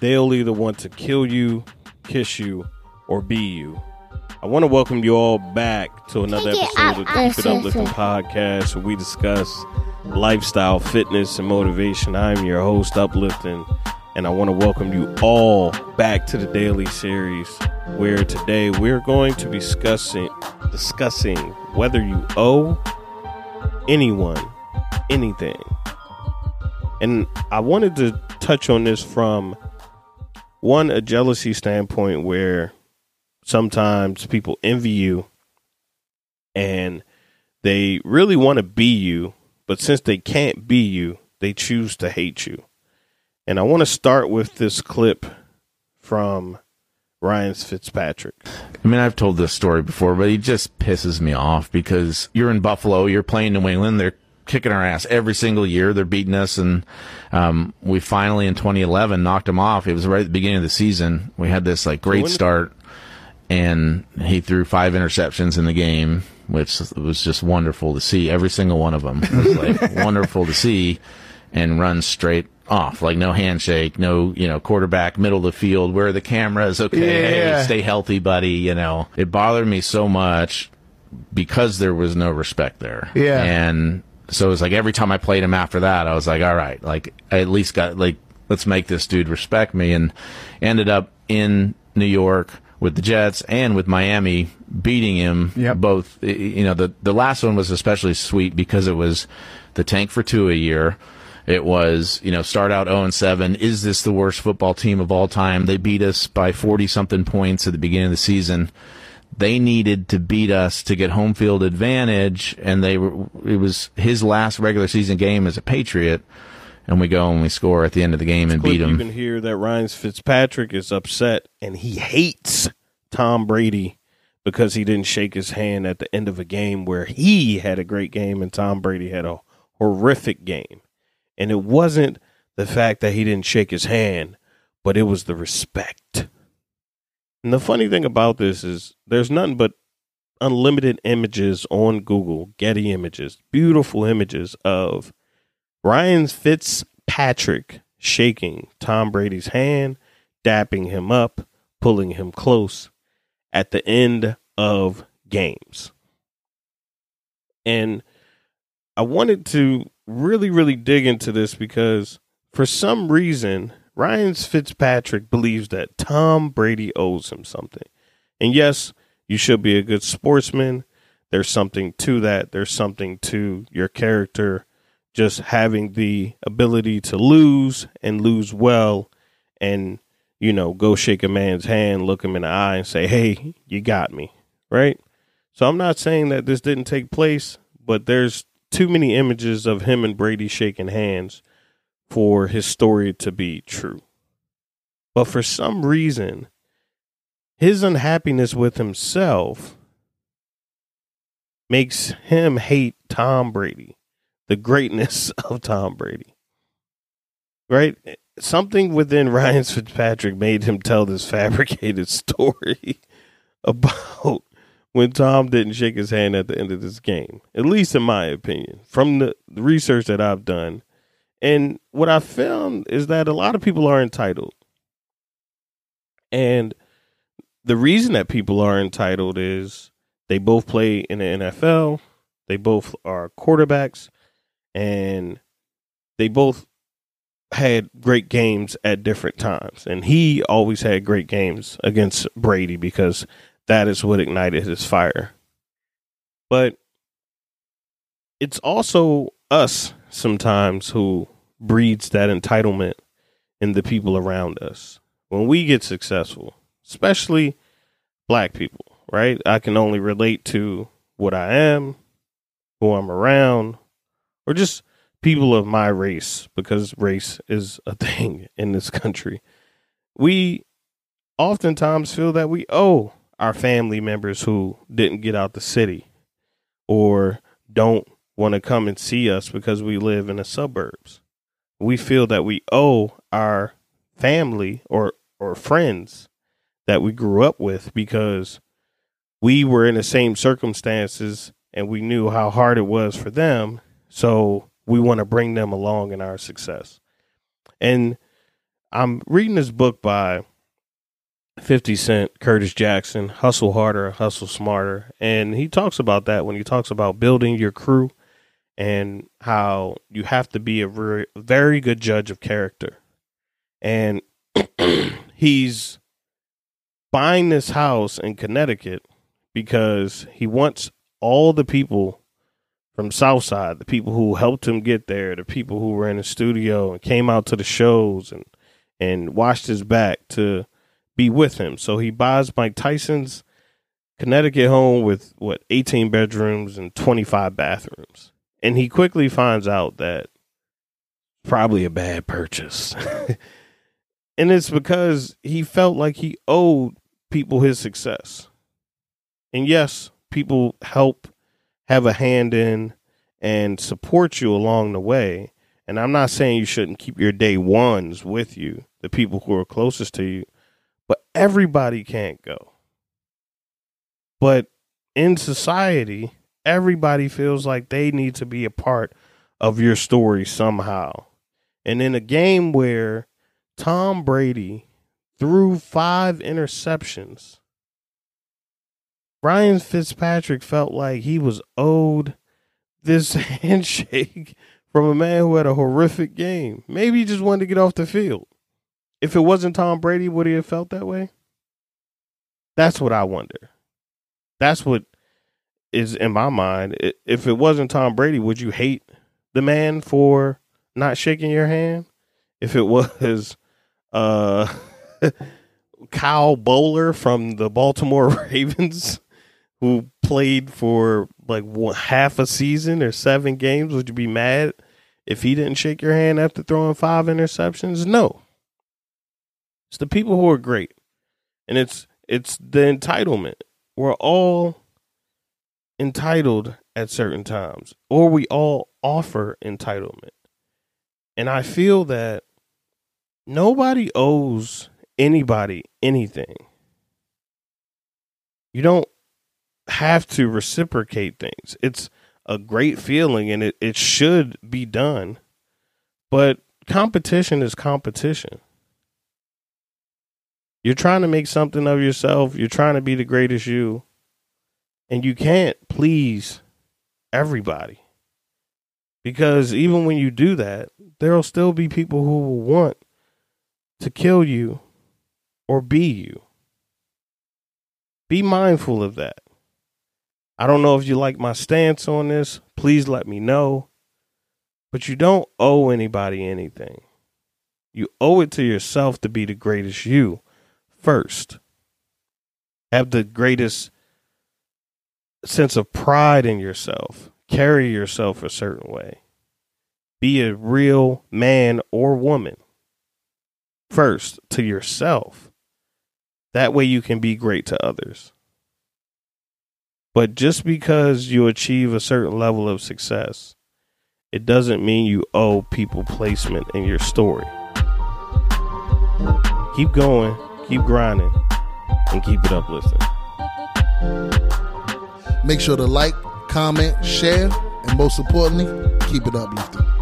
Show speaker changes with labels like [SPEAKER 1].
[SPEAKER 1] they'll either want to kill you, kiss you, or be you. I want to welcome you all back to another
[SPEAKER 2] Take
[SPEAKER 1] episode of the Keep It Uplifting podcast where we discuss lifestyle, fitness, and motivation. I'm your host, Uplifting, and I want to welcome you all back to the daily series where today we're going to be discussing discussing whether you owe anyone anything. And I wanted to touch on this from one a jealousy standpoint where sometimes people envy you and they really want to be you, but since they can't be you, they choose to hate you. And I want to start with this clip from Ryan Fitzpatrick.
[SPEAKER 3] I mean, I've told this story before, but he just pisses me off because you're in Buffalo, you're playing New England, they're kicking our ass every single year, they're beating us, and um, we finally in 2011 knocked them off. It was right at the beginning of the season. We had this like great start, and he threw five interceptions in the game, which was just wonderful to see. Every single one of them it was like wonderful to see, and run straight off, like no handshake, no you know quarterback middle of the field. Where the cameras? Okay,
[SPEAKER 4] Yeah.
[SPEAKER 3] stay healthy, buddy. You know, it bothered me so much because there was no respect there.
[SPEAKER 4] Yeah.
[SPEAKER 3] And so it was like every time I played him after that, I was like, all right, like I at least got like, let's make this dude respect me and ended up in New York with the Jets and with Miami beating him
[SPEAKER 4] Yep.
[SPEAKER 3] both. You know, the, the last one was especially sweet because it was the tank for Tua year. It was, you know, start out 0 and 7. Is this the worst football team of all time? They beat us by 40 something points at the beginning of the season. They needed to beat us to get home field advantage, and they were, it was his last regular season game as a Patriot. And we go and we score at the end of the game and beat
[SPEAKER 1] You can hear that Ryan Fitzpatrick is upset and he hates Tom Brady because he didn't shake his hand at the end of a game where he had a great game and Tom Brady had a horrific game. And it wasn't the fact that he didn't shake his hand, but it was the respect. And the funny thing about this is there's nothing but unlimited images on Google, Getty images, beautiful images of Ryan Fitzpatrick shaking Tom Brady's hand, dapping him up, pulling him close at the end of games. And I wanted to really, really dig into this because for some reason, Ryan Fitzpatrick believes that Tom Brady owes him something. And yes, you should be a good sportsman. There's something to that. There's something to your character just having the ability to lose and lose well and you know go shake a man's hand look him in the eye and say hey you got me right so i'm not saying that this didn't take place but there's too many images of him and brady shaking hands for his story to be true but for some reason his unhappiness with himself makes him hate tom brady the greatness of Tom Brady. Right? Something within Ryan Fitzpatrick made him tell this fabricated story about when Tom didn't shake his hand at the end of this game. At least in my opinion, from the research that I've done. And what I found is that a lot of people are entitled. And the reason that people are entitled is they both play in the NFL, they both are quarterbacks, and they both had great games at different times. And he always had great games against Brady because that is what ignited his fire. But it's also us sometimes who breeds that entitlement in the people around us. When we get successful, especially black people, right? I can only relate to what I am, who I'm around, or just people of my race because race is a thing in this country. We oftentimes feel that we owe our family members who didn't get out the city or don't want to come and see us because we live in the suburbs. We feel that we owe our family or or friends that we grew up with because we were in the same circumstances and we knew how hard it was for them. So we want to bring them along in our success. And I'm reading this book by 50 Cent, Curtis Jackson, Hustle Harder, Hustle Smarter. And he talks about that when he talks about building your crew and how you have to be a very, very good judge of character. And he's buying this house in Connecticut because he wants all the people from Southside, the people who helped him get there, the people who were in the studio and came out to the shows and and watched his back to be with him. So he buys Mike Tyson's Connecticut home with what 18 bedrooms and 25 bathrooms. And he quickly finds out that probably a bad purchase. and it's because he felt like he owed people his success. And yes, people help have a hand in and support you along the way. And I'm not saying you shouldn't keep your day ones with you, the people who are closest to you, but everybody can't go. But in society, everybody feels like they need to be a part of your story somehow. And in a game where Tom Brady threw five interceptions, Ryan Fitzpatrick felt like he was owed this handshake from a man who had a horrific game. Maybe he just wanted to get off the field. If it wasn't Tom Brady, would he have felt that way? That's what I wonder. That's what is in my mind. If it wasn't Tom Brady, would you hate the man for not shaking your hand? If it was uh Kyle Boller from the Baltimore Ravens who played for like half a season or seven games, would you be mad if he didn't shake your hand after throwing five interceptions? No. It's the people who are great. And it's it's the entitlement. We're all entitled at certain times, or we all offer entitlement. And I feel that nobody owes anybody anything. You don't have to reciprocate things. It's a great feeling and it, it should be done. But competition is competition. You're trying to make something of yourself, you're trying to be the greatest you, and you can't please everybody. Because even when you do that, there'll still be people who will want to kill you or be you. Be mindful of that. I don't know if you like my stance on this. Please let me know. But you don't owe anybody anything. You owe it to yourself to be the greatest you first. Have the greatest sense of pride in yourself. Carry yourself a certain way. Be a real man or woman first to yourself. That way you can be great to others. But just because you achieve a certain level of success, it doesn't mean you owe people placement in your story. Keep going, keep grinding, and keep it uplifting.
[SPEAKER 2] Make sure to like, comment, share, and most importantly, keep it uplifting.